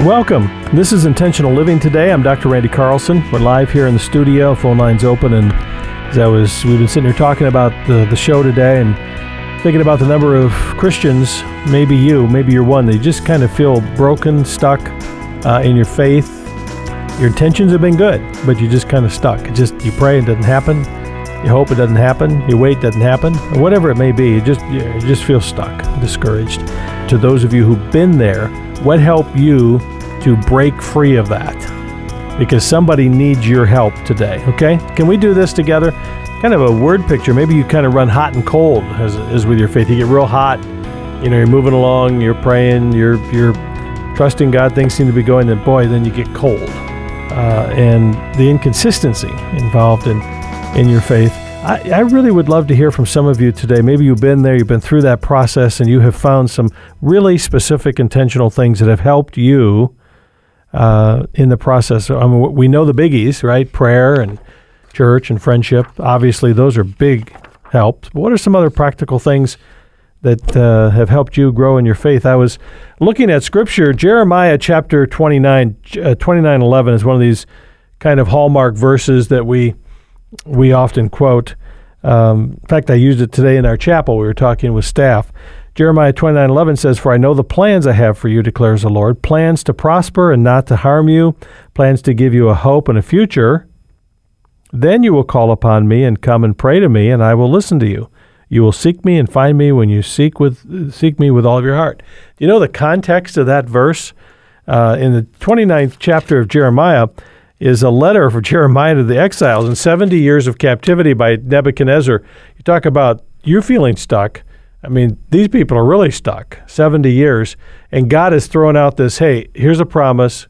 Welcome. This is Intentional Living today. I'm Dr. Randy Carlson. We're live here in the studio. Phone lines open, and as I was, we've been sitting here talking about the, the show today and thinking about the number of Christians, maybe you, maybe you're one, they just kind of feel broken, stuck uh, in your faith. Your intentions have been good, but you're just kind of stuck. It just you pray it doesn't happen. You hope it doesn't happen. You wait it doesn't happen. Whatever it may be, you just you just feel stuck, discouraged. To those of you who've been there what helped you to break free of that? Because somebody needs your help today, okay? Can we do this together? Kind of a word picture. Maybe you kind of run hot and cold as, as with your faith. You get real hot, you know, you're moving along, you're praying, you're, you're trusting God, things seem to be going, then boy, then you get cold. Uh, and the inconsistency involved in, in your faith. I, I, really would love to hear from some of you today. Maybe you've been there, you've been through that process, and you have found some really specific, intentional things that have helped you uh, in the process. I mean, we know the biggies, right? Prayer and church and friendship. Obviously, those are big helps. What are some other practical things that uh, have helped you grow in your faith? I was looking at scripture. Jeremiah chapter 29, uh, 29 11 is one of these kind of hallmark verses that we we often quote. Um, in fact, I used it today in our chapel. We were talking with staff. Jeremiah 29:11 says, "For I know the plans I have for you," declares the Lord, plans to prosper and not to harm you, plans to give you a hope and a future. Then you will call upon me and come and pray to me, and I will listen to you. You will seek me and find me when you seek with seek me with all of your heart. Do you know the context of that verse? Uh, in the 29th chapter of Jeremiah, is a letter for Jeremiah to the exiles in 70 years of captivity by Nebuchadnezzar. You talk about you feeling stuck. I mean, these people are really stuck 70 years. And God has thrown out this hey, here's a promise.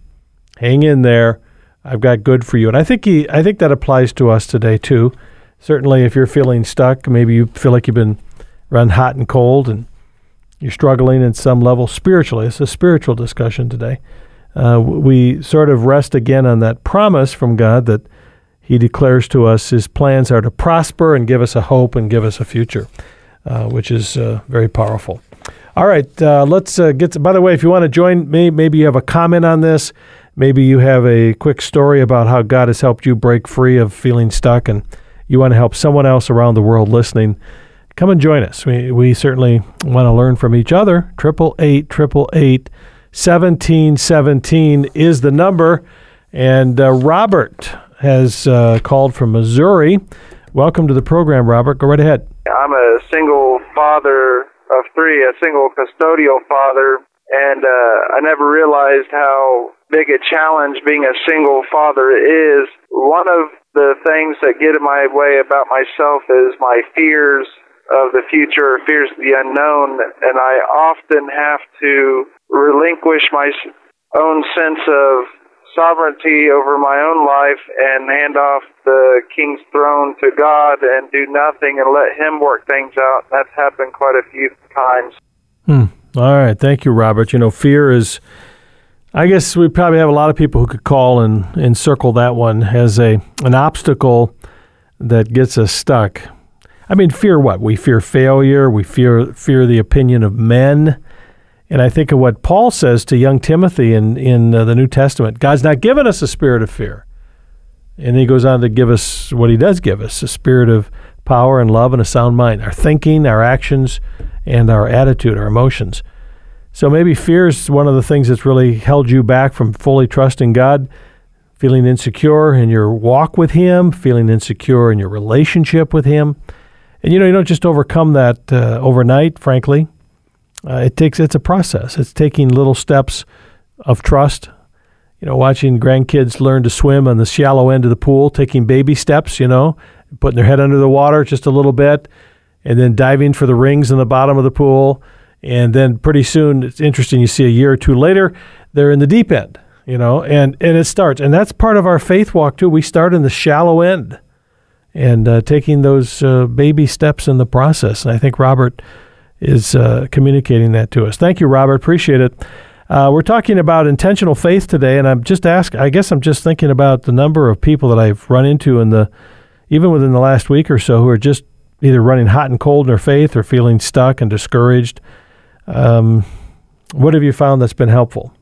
Hang in there. I've got good for you. And I think he, I think that applies to us today too. Certainly, if you're feeling stuck, maybe you feel like you've been run hot and cold and you're struggling in some level spiritually. It's a spiritual discussion today uh, we sort of rest again on that promise from God that He declares to us His plans are to prosper and give us a hope and give us a future, uh, which is uh, very powerful. All right, uh, let's uh, get to, by the way, if you want to join me, maybe you have a comment on this. Maybe you have a quick story about how God has helped you break free of feeling stuck and you want to help someone else around the world listening come and join us. We, we certainly want to learn from each other. Triple eight, triple eight, 1717 is the number. And uh, Robert has uh, called from Missouri. Welcome to the program, Robert. Go right ahead. I'm a single father of three, a single custodial father, and uh, I never realized how big a challenge being a single father is. One of the things that get in my way about myself is my fears of the future, fears of the unknown, and I often have to relinquish my own sense of sovereignty over my own life and hand off the king's throne to God and do nothing and let him work things out. That's happened quite a few times. Hmm. All right. Thank you, Robert. You know, fear is, I guess we probably have a lot of people who could call and, and circle that one as a an obstacle that gets us stuck. I mean, fear what? We fear failure. We fear fear the opinion of men. And I think of what Paul says to young Timothy in, in uh, the New Testament God's not given us a spirit of fear. And he goes on to give us what he does give us a spirit of power and love and a sound mind, our thinking, our actions, and our attitude, our emotions. So maybe fear is one of the things that's really held you back from fully trusting God, feeling insecure in your walk with Him, feeling insecure in your relationship with Him. And you know, you don't just overcome that uh, overnight, frankly. Uh, it takes it's a process. It's taking little steps of trust. You know, watching grandkids learn to swim on the shallow end of the pool, taking baby steps. You know, putting their head under the water just a little bit, and then diving for the rings in the bottom of the pool. And then pretty soon, it's interesting. You see a year or two later, they're in the deep end. You know, and and it starts, and that's part of our faith walk too. We start in the shallow end, and uh, taking those uh, baby steps in the process. And I think Robert is uh, communicating that to us. Thank you, Robert. Appreciate it. Uh, we're talking about intentional faith today, and I'm just asking. I guess I'm just thinking about the number of people that I've run into in the, even within the last week or so, who are just either running hot and cold in their faith or feeling stuck and discouraged. Um, what have you found that's been helpful?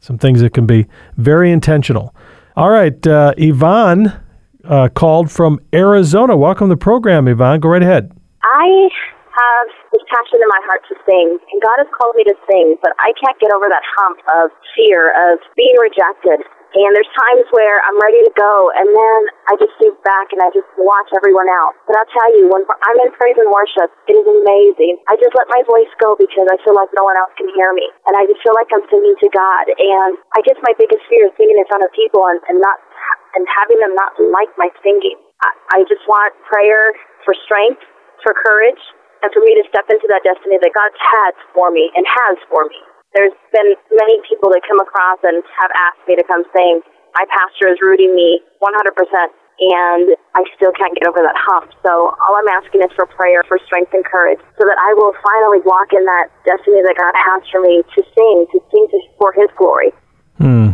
Some things that can be very intentional. All right, uh, Yvonne uh, called from Arizona. Welcome to the program, Yvonne. Go right ahead. I have this passion in my heart to sing, and God has called me to sing, but I can't get over that hump of fear of being rejected. And there's times where I'm ready to go, and then I just sit back and I just watch everyone else. But I'll tell you, when I'm in praise and worship, it is amazing. I just let my voice go because I feel like no one else can hear me, and I just feel like I'm singing to God. And I guess my biggest fear is singing in front of people and, and not and having them not like my singing. I, I just want prayer for strength, for courage, and for me to step into that destiny that God has for me and has for me there's been many people that come across and have asked me to come sing. My pastor is rooting me 100%, and I still can't get over that hump. So all I'm asking is for prayer, for strength and courage, so that I will finally walk in that destiny that God has for me to sing, to sing for His glory. Hmm.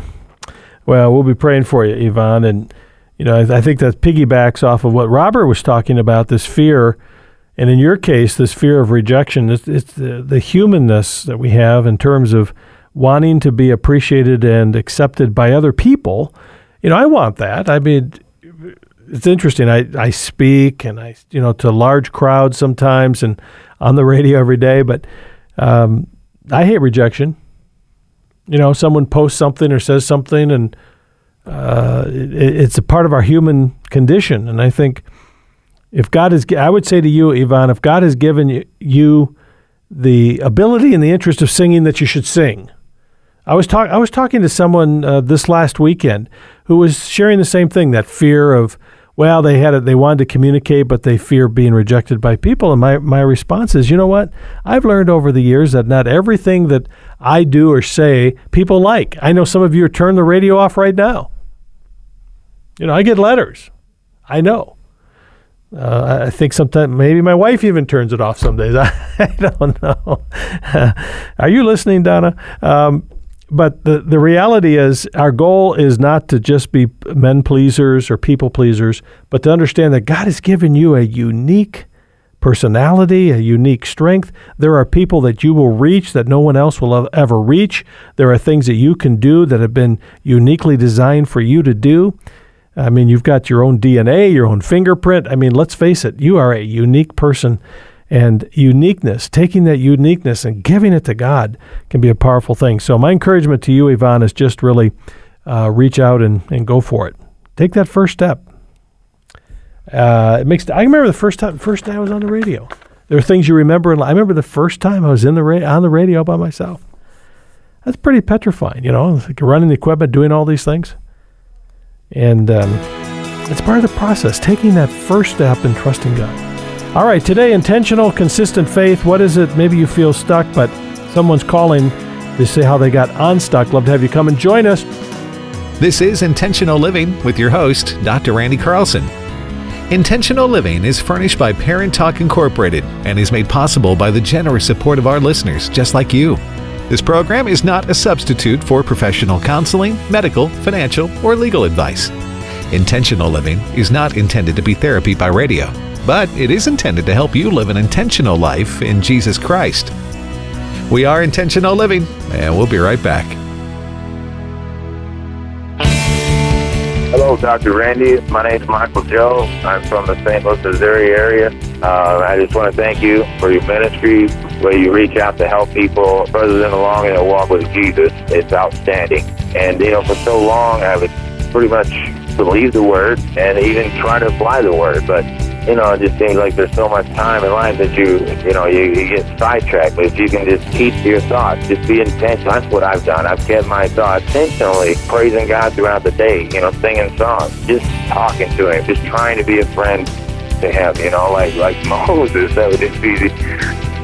Well, we'll be praying for you, Yvonne, and you know I, I think that piggybacks off of what Robert was talking about. This fear and in your case, this fear of rejection, it's, it's the, the humanness that we have in terms of wanting to be appreciated and accepted by other people. You know, I want that. I mean, it's interesting. I, I speak and I, you know, to large crowds sometimes and on the radio every day, but um, I hate rejection. You know, someone posts something or says something, and uh, it, it's a part of our human condition. And I think if God is, I would say to you, Yvonne, if God has given you the ability and the interest of singing, that you should sing. I was talking. I was talking to someone uh, this last weekend who was sharing the same thing. That fear of, well, they had it. They wanted to communicate, but they fear being rejected by people. And my my response is, you know what? I've learned over the years that not everything that I do or say people like. I know some of you are turning the radio off right now. You know, I get letters. I know. Uh, I think sometimes maybe my wife even turns it off some days. I, don't know. Are you listening, Donna? Um, but the, the reality is, our goal is not to just be men pleasers or people pleasers, but to understand that God has given you a unique personality, a unique strength. There are people that you will reach that no one else will ever reach. There are things that you can do that have been uniquely designed for you to do. I mean, you've got your own DNA, your own fingerprint. I mean, let's face it, you are a unique person. And uniqueness, taking that uniqueness and giving it to God can be a powerful thing. So, my encouragement to you, Yvonne, is just really uh, reach out and, and go for it. Take that first step. Uh, it makes. I remember the first time, first day I was on the radio. There are things you remember. I remember the first time I was in the ra- on the radio by myself. That's pretty petrifying, you know, like running the equipment, doing all these things. And um, it's part of the process, taking that first step and trusting God. All right, today, intentional, consistent faith. What is it? Maybe you feel stuck, but someone's calling to say how they got unstuck. Love to have you come and join us. This is Intentional Living with your host, Dr. Randy Carlson. Intentional Living is furnished by Parent Talk Incorporated and is made possible by the generous support of our listeners just like you. This program is not a substitute for professional counseling, medical, financial, or legal advice. Intentional living is not intended to be therapy by radio, but it is intended to help you live an intentional life in Jesus Christ. We are Intentional Living, and we'll be right back. Hello, Dr. Randy. My name is Michael Joe. I'm from the St. Louis, Missouri area. Uh, I just want to thank you for your ministry, where you reach out to help people further than along in their walk with Jesus. It's outstanding. And, you know, for so long, I would pretty much believe the word and even try to apply the word. But you know, it just seems like there's so much time in life that you, you know, you, you get sidetracked. But if you can just keep your thoughts, just be intentional. That's what I've done. I've kept my thoughts intentionally praising God throughout the day, you know, singing songs, just talking to Him, just trying to be a friend to Him, you know, like like Moses. That would just be,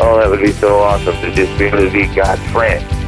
oh, that would be so awesome to just be able to be God's friend.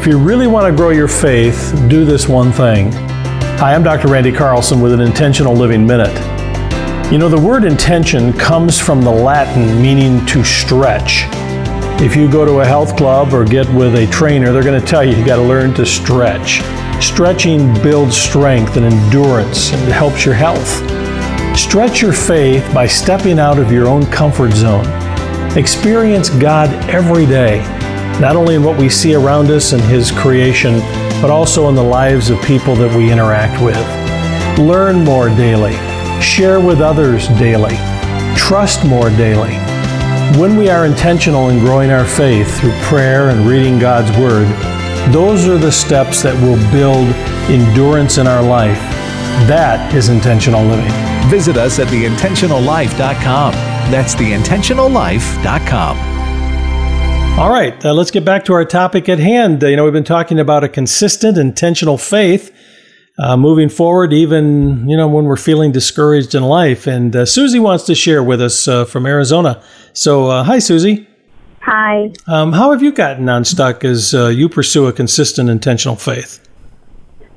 If you really want to grow your faith, do this one thing. Hi, I'm Dr. Randy Carlson with an Intentional Living Minute. You know, the word intention comes from the Latin meaning to stretch. If you go to a health club or get with a trainer, they're going to tell you you got to learn to stretch. Stretching builds strength and endurance and helps your health. Stretch your faith by stepping out of your own comfort zone. Experience God every day, not only in what we see around us in His creation, but also in the lives of people that we interact with. Learn more daily. Share with others daily. Trust more daily. When we are intentional in growing our faith through prayer and reading God's Word, those are the steps that will build endurance in our life. That is intentional living. Visit us at theintentionallife.com. That's theintentionallife.com. All right, uh, let's get back to our topic at hand. Uh, you know, we've been talking about a consistent, intentional faith uh, moving forward, even you know when we're feeling discouraged in life. And uh, Susie wants to share with us uh, from Arizona. So, uh, hi, Susie. Hi. Um, how have you gotten unstuck as uh, you pursue a consistent, intentional faith?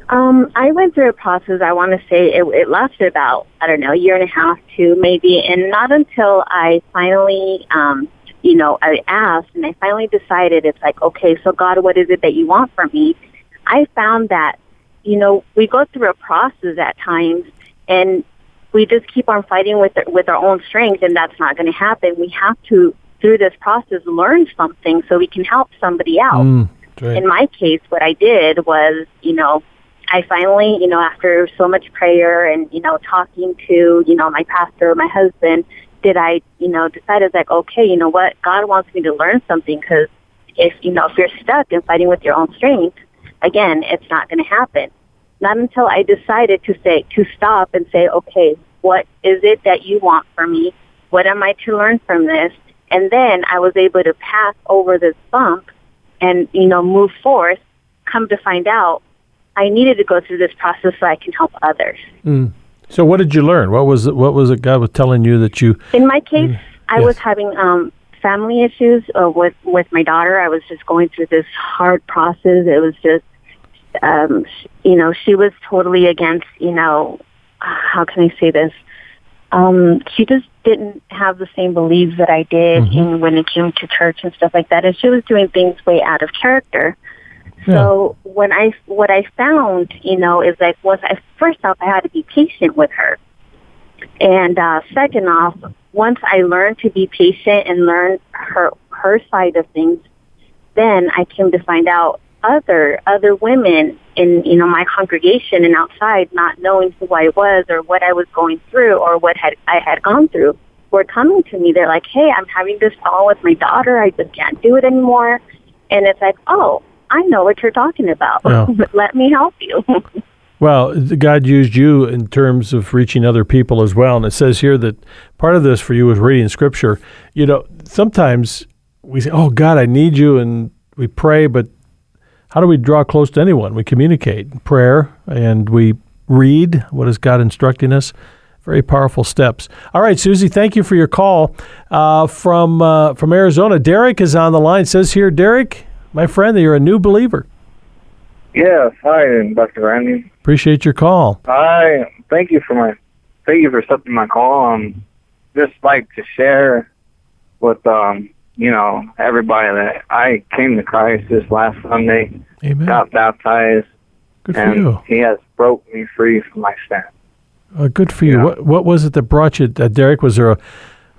Um, I went through a process. I want to say it, it lasted about I don't know a year and a half, two maybe, and not until I finally. Um, you know, I asked and I finally decided it's like, okay, so God, what is it that you want from me? I found that you know, we go through a process at times and we just keep on fighting with with our own strength and that's not going to happen. We have to through this process learn something so we can help somebody else. Mm. In my case what I did was, you know, I finally, you know, after so much prayer and, you know, talking to, you know, my pastor, my husband, did I, you know, decide like, okay, you know what? God wants me to learn something because if, you know, if you're stuck and fighting with your own strength, again, it's not going to happen. Not until I decided to say, to stop and say, okay, what is it that you want from me? What am I to learn from this? And then I was able to pass over this bump and, you know, move forth, come to find out I needed to go through this process so I can help others. Mm. So what did you learn? What was it, what was it God was telling you that you In my case, Mm, I yes. was having um family issues uh, with with my daughter. I was just going through this hard process. It was just um sh- you know, she was totally against, you know, how can I say this? Um she just didn't have the same beliefs that I did Mm-hmm. in when it came to church and stuff like that. And she was doing things way out of character. So when I what I found, you know, is like was I first off I had to be patient with her. And uh, second off, once I learned to be patient and learn her her side of things, then I came to find out other other women in you know my congregation and outside, not knowing who I was or what I was going through or what had I had gone through, were coming to me. They're like, "Hey, I'm having this all with my daughter. I just can't do it anymore." And it's like, "Oh, I know what you're talking about. Yeah. Let me help you." Well, God used you in terms of reaching other people as well. And it says here that part of this for you was reading scripture. You know, sometimes we say, Oh, God, I need you. And we pray, but how do we draw close to anyone? We communicate prayer and we read. What is God instructing us? Very powerful steps. All right, Susie, thank you for your call uh, from uh, from Arizona. Derek is on the line. Says here, Derek, my friend, that you're a new believer. Yes, hi, Dr. Randy. Appreciate your call. Hi. thank you for my thank you for accepting my call. Um, just like to share with um, you know, everybody that I came to Christ this last Sunday, Amen. got baptized, Good for you. He has broke me free from my sin. Uh, good for you. Yeah. What what was it that brought you, uh, Derek? Was there a,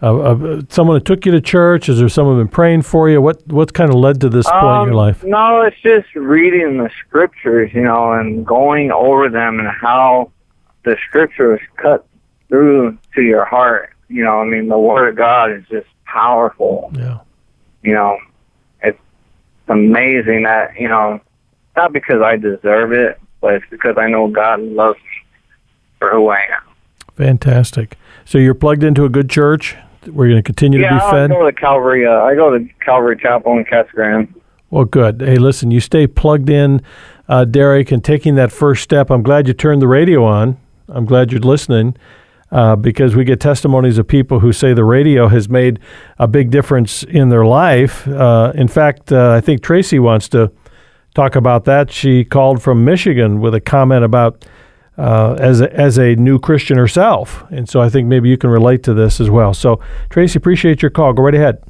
a, a someone that took you to church? Is there someone been praying for you? What what kind of led to this point in Um, your life? No, it's just reading the scriptures, you know, and going over them and how the scriptures cut through to your heart. You know, I mean, the Word of God is just powerful. Yeah. You know, it's amazing that, you know, not because I deserve it, but it's because I know God loves me for who I am. Fantastic. So you're plugged into a good church. We're going to continue yeah, to be I fed. go to Calvary. Uh, I go to Calvary Chapel in Casa Grande. Well, good. Hey, listen, you stay plugged in, uh, Derek, and taking that first step. I'm glad you turned the radio on. I'm glad you're listening uh, because we get testimonies of people who say the radio has made a big difference in their life. Uh, in fact, uh, I think Tracy wants to talk about that. She called from Michigan with a comment about uh, as a, as a new Christian herself, and so I think maybe you can relate to this as well. So, Tracy, appreciate your call. Go right ahead.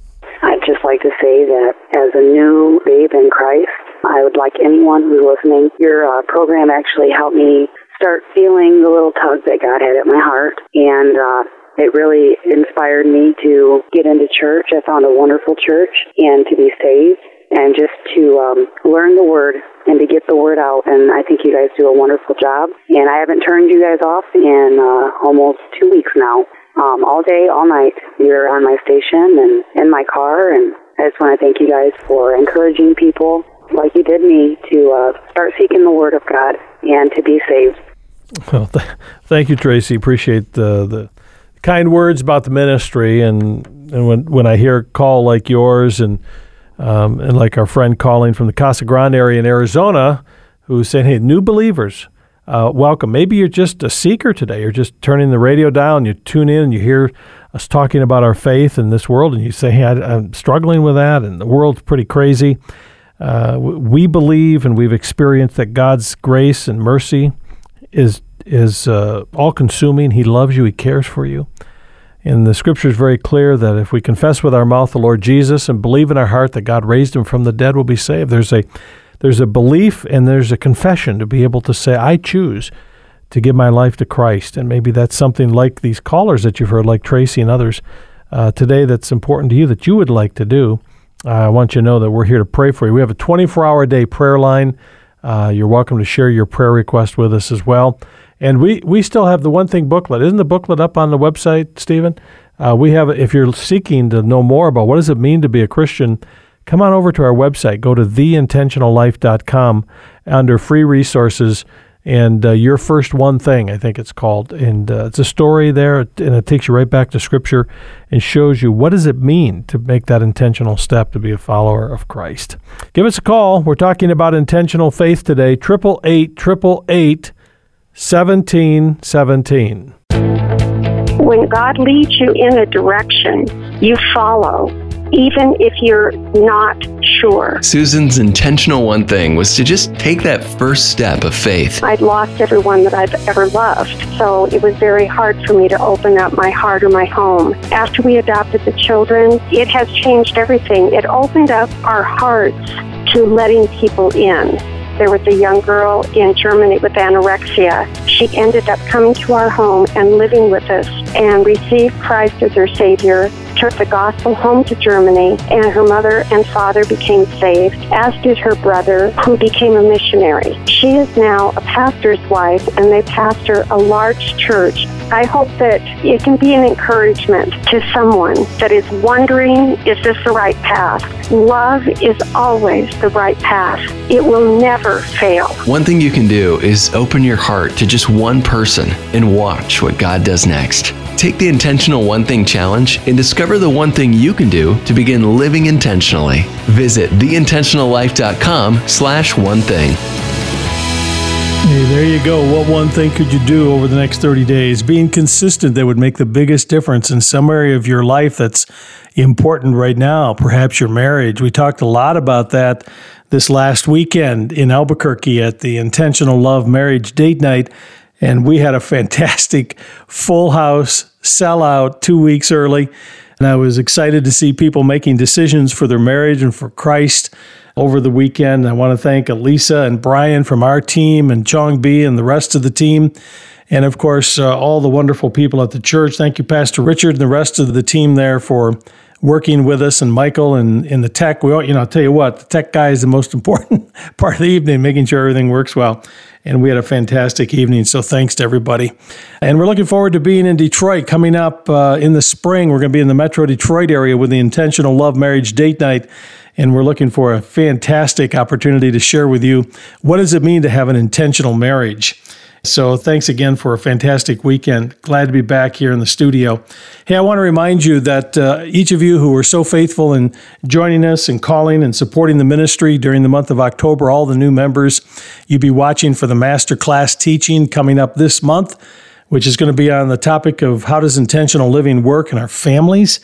I'd just like to say that as a new babe in Christ, I would like anyone who's listening. Your uh, program actually helped me start feeling the little tug that God had at my heart, and uh, it really inspired me to get into church. I found a wonderful church and to be saved and just to um, learn the word and to get the word out. And I think you guys do a wonderful job. And I haven't turned you guys off in uh, almost two weeks now. Um, all day, all night, you're on my station and in my car. And I just want to thank you guys for encouraging people like you did me to uh, start seeking the word of God and to be saved. Well, th- thank you, Tracy. Appreciate the, the kind words about the ministry. And, and when, when I hear a call like yours and um, and like our friend calling from the Casa Grande area in Arizona, who's saying, "Hey, new believers, uh, welcome. Maybe you're just a seeker today. You're just turning the radio down. And you tune in and you hear us talking about our faith in this world, and you say, "Hey, I, am struggling with that, and the world's pretty crazy." Uh, we believe and we've experienced that God's grace and mercy is is uh, all consuming. He loves you. He cares for you. And the scripture is very clear that if we confess with our mouth the Lord Jesus and believe in our heart that God raised him from the dead, we'll be saved. There's a there's a belief and there's a confession to be able to say, I choose to give my life to Christ. And maybe that's something like these callers that you've heard, like Tracy and others uh, today, that's important to you that you would like to do. Uh, I want you to know that we're here to pray for you. We have a 24 hour day prayer line. Uh, you're welcome to share your prayer request with us as well. And we, we still have the One Thing booklet. Isn't the booklet up on the website, Stephen? Uh, we have, if you're seeking to know more about what does it mean to be a Christian, come on over to our website. Go to theintentionallife.com under free resources and uh, your first one thing, I think it's called. And uh, it's a story there, and it takes you right back to Scripture and shows you what does it mean to make that intentional step to be a follower of Christ. Give us a call. We're talking about intentional faith today. Triple eight triple eight 1717. When God leads you in a direction, you follow, even if you're not sure. Susan's intentional one thing was to just take that first step of faith. I'd lost everyone that I've ever loved, so it was very hard for me to open up my heart or my home. After we adopted the children, it has changed everything. It opened up our hearts to letting people in. There was a young girl in Germany with anorexia. She ended up coming to our home and living with us and received Christ as her Savior took the gospel home to Germany, and her mother and father became saved, as did her brother, who became a missionary. She is now a pastor's wife, and they pastor a large church. I hope that it can be an encouragement to someone that is wondering, is this the right path? Love is always the right path. It will never fail. One thing you can do is open your heart to just one person and watch what God does next. Take the Intentional One Thing Challenge and discover the one thing you can do to begin living intentionally. Visit theintentionallife.com slash one thing. Hey, there you go. What one thing could you do over the next 30 days? Being consistent that would make the biggest difference in some area of your life that's important right now, perhaps your marriage. We talked a lot about that this last weekend in Albuquerque at the Intentional Love Marriage Date Night and we had a fantastic full house sellout two weeks early. And I was excited to see people making decisions for their marriage and for Christ over the weekend. I want to thank Elisa and Brian from our team and Chong B and the rest of the team. And of course, uh, all the wonderful people at the church. Thank you, Pastor Richard and the rest of the team there for working with us and Michael and in the tech. We, all, you know, I'll tell you what, the tech guy is the most important part of the evening, making sure everything works well and we had a fantastic evening. So thanks to everybody. And we're looking forward to being in Detroit coming up uh, in the spring. We're going to be in the Metro Detroit area with the Intentional Love Marriage Date Night. And we're looking for a fantastic opportunity to share with you what does it mean to have an intentional marriage. So thanks again for a fantastic weekend. Glad to be back here in the studio. Hey, I want to remind you that uh, each of you who were so faithful in joining us and calling and supporting the ministry during the month of October, all the new members, you'll be watching for the master class teaching coming up this month, which is going to be on the topic of how does intentional living work in our families.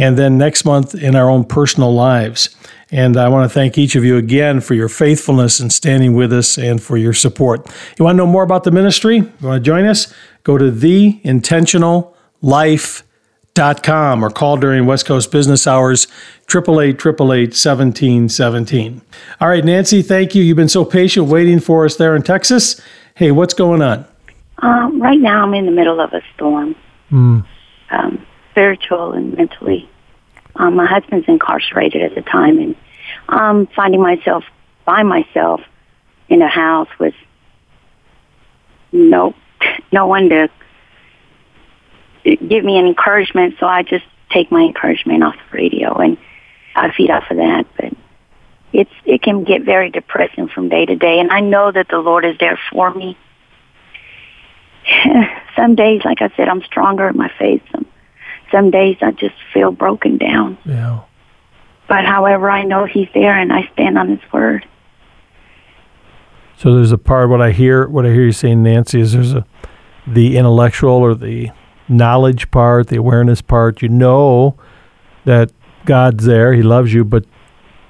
And then next month in our own personal lives. And I want to thank each of you again for your faithfulness and standing with us and for your support. You want to know more about the ministry? You want to join us? Go to theintentionallife.com or call during West Coast business hours, 888 All right, Nancy, thank you. You've been so patient waiting for us there in Texas. Hey, what's going on? Um, right now, I'm in the middle of a storm, Mm. um, spiritual and mentally. Um, my husband's incarcerated at the time, and I'm finding myself by myself in a house with no no one to give me an encouragement. So I just take my encouragement off the radio, and I feed off of that. But it's it can get very depressing from day to day, and I know that the Lord is there for me. some days, like I said, I'm stronger in my faith. Some some days I just feel broken down. Yeah. But however, I know He's there, and I stand on His word. So there's a part what I hear what I hear you saying, Nancy, is there's a the intellectual or the knowledge part, the awareness part. You know that God's there, He loves you, but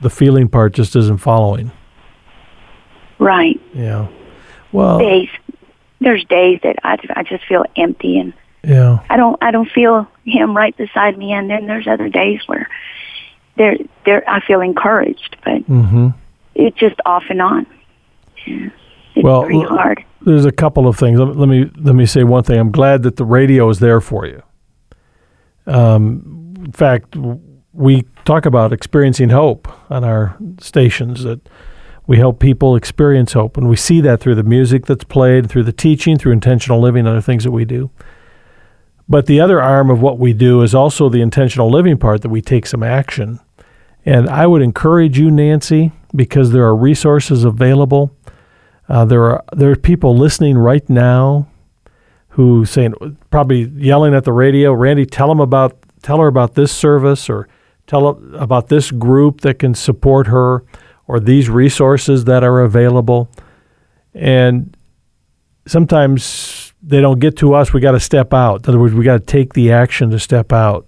the feeling part just isn't following. Right. Yeah. Well, days. There's days that I I just feel empty, and yeah. I don't I don't feel Him right beside me. And then there's other days where there there I feel encouraged, but Mm-hmm. it's just off and on. Yeah. It's Well, pretty hard. There's a couple of things. Let, let me let me say one thing. I'm glad that the radio is there for you. Um, in fact, we talk about experiencing hope on our stations. That we help people experience hope, and we see that through the music that's played, through the teaching, through intentional living, other things that we do. But the other arm of what we do is also the intentional living part that we take some action. And I would encourage you, Nancy, because there are resources available. Uh, there are there are people listening right now who saying probably yelling at the radio, Randy, tell them about tell her about this service or tell her about this group that can support her or these resources that are available. And sometimes they don't get to us. We got to step out. In other words, we got to take the action to step out.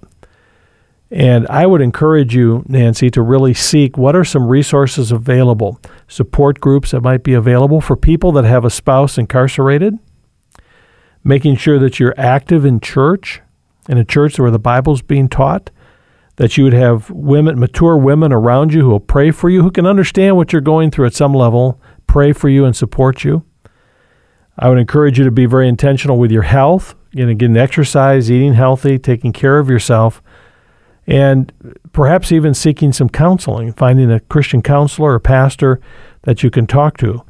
And I would encourage you, Nancy, to really seek what are some resources available, support groups that might be available for people that have a spouse incarcerated, making sure that you're active in church, in a church where the Bible's being taught, that you would have women, mature women around you who will pray for you, who can understand what you're going through at some level, pray for you and support you. I would encourage you to be very intentional with your health, you know, getting exercise, eating healthy, taking care of yourself and perhaps even seeking some counseling, finding a Christian counselor or pastor that you can talk to.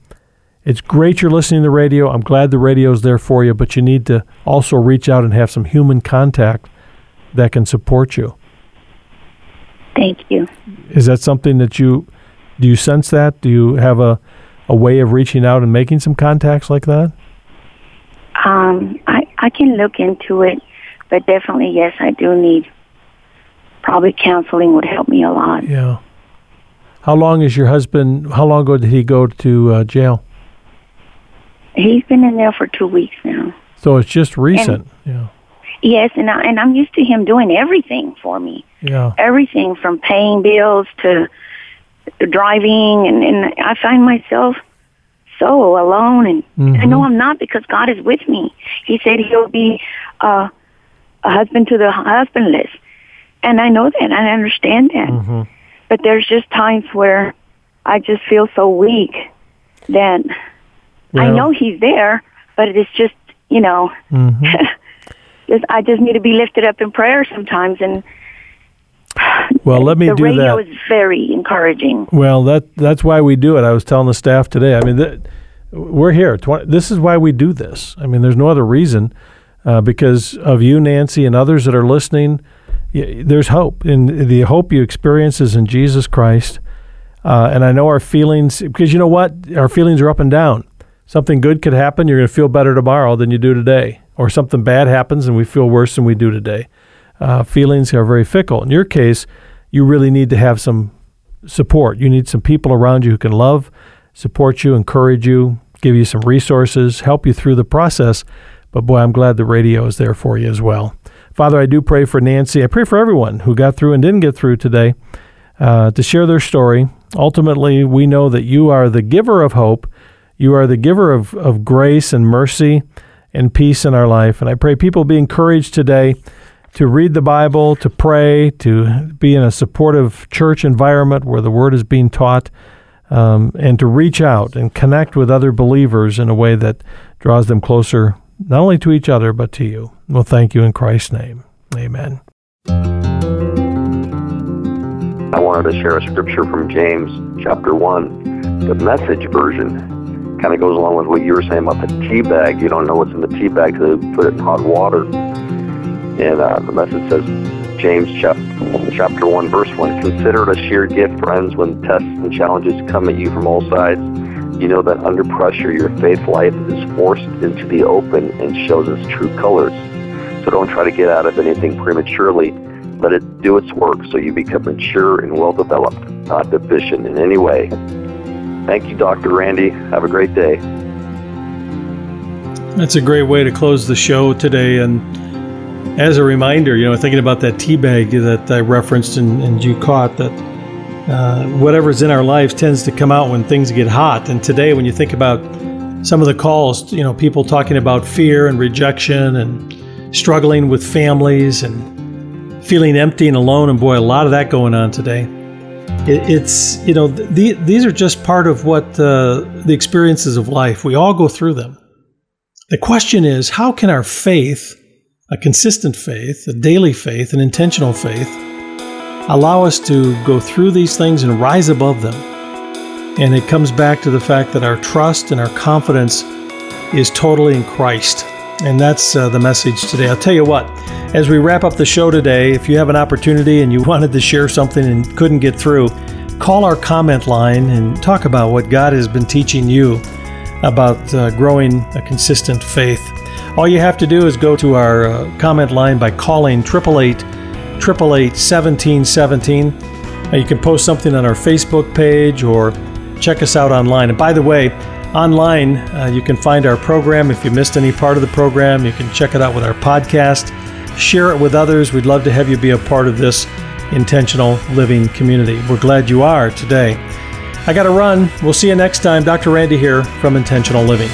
It's great you're listening to the radio. I'm glad the radio is there for you, but you need to also reach out and have some human contact that can support you. Thank you. Is that something that you do you sense that? Do you have a, a way of reaching out and making some contacts like that? Um, I I can look into it, but definitely yes, I do need. Probably counseling would help me a lot. Yeah. How long is your husband? How long ago did he go to uh, jail? He's been in there for two weeks now. So it's just recent. yeah. Yes, and I, and I'm used to him doing everything for me. Yeah. Everything from paying bills to driving, and and I find myself so alone, and I know I'm not because God is with me. He said He'll be uh, a husband to the husbandless, and I know that, and I understand that. Mm-hmm. But there's just times where I just feel so weak that I know He's there, but it's just you know. Mm-hmm. just I just need to be lifted up in prayer sometimes, and Well, let me the do radio that. is very encouraging. Well, that that's why we do it. I was telling the staff today. I mean, th- we're here. Tw- this is why we do this. I mean, there's no other reason uh, because of you, Nancy, and others that are listening. Y- there's hope, and the hope you experience is in Jesus Christ. Uh, and I know our feelings, because you know what, our feelings are up and down. Something good could happen. You're going to feel better tomorrow than you do today, or something bad happens and we feel worse than we do today. Uh, feelings are very fickle. In your case, you really need to have some support. You need some people around you who can love, support you, encourage you, give you some resources, help you through the process. But boy, I'm glad the radio is there for you as well. Father, I do pray for Nancy. I pray for everyone who got through and didn't get through today uh, to share their story. Ultimately, we know that you are the giver of hope. You are the giver of, of grace and mercy and peace in our life. And I pray people be encouraged today to read the Bible, to pray, to be in a supportive church environment where the Word is being taught, um, and to reach out and connect with other believers in a way that draws them closer not only to each other, but to you. Well, thank you in Christ's name. Amen. I wanted to share a scripture from James chapter 1, the message version. Kind of goes along with what you were saying about the tea bag. You don't know what's in the tea bag until you put it in hot water. And uh, the message says, James chapter, chapter 1, verse 1 Consider it a sheer gift, friends, when tests and challenges come at you from all sides you know that under pressure, your faith life is forced into the open and shows its true colors. So don't try to get out of anything prematurely. Let it do its work so you become mature and well developed, not deficient in any way. Thank you, Dr. Randy. Have a great day. That's a great way to close the show today. And as a reminder, you know, thinking about that tea bag that I referenced and, and you caught, that uh, whatever's in our lives tends to come out when things get hot. And today, when you think about some of the calls, you know, people talking about fear and rejection and struggling with families and feeling empty and alone, and boy, a lot of that going on today. It, it's, you know, the, these are just part of what uh, the experiences of life. We all go through them. The question is, how can our faith, a consistent faith, a daily faith, an intentional faith, allow us to go through these things and rise above them. And it comes back to the fact that our trust and our confidence is totally in Christ. And that's uh, the message today. I'll tell you what, as we wrap up the show today, if you have an opportunity and you wanted to share something and couldn't get through, call our comment line and talk about what God has been teaching you about uh, growing a consistent faith. All you have to do is go to our uh, comment line by calling 888 888 1717. You can post something on our Facebook page or check us out online. And by the way, online uh, you can find our program. If you missed any part of the program, you can check it out with our podcast. Share it with others. We'd love to have you be a part of this intentional living community. We're glad you are today. I got to run. We'll see you next time. Dr. Randy here from Intentional Living.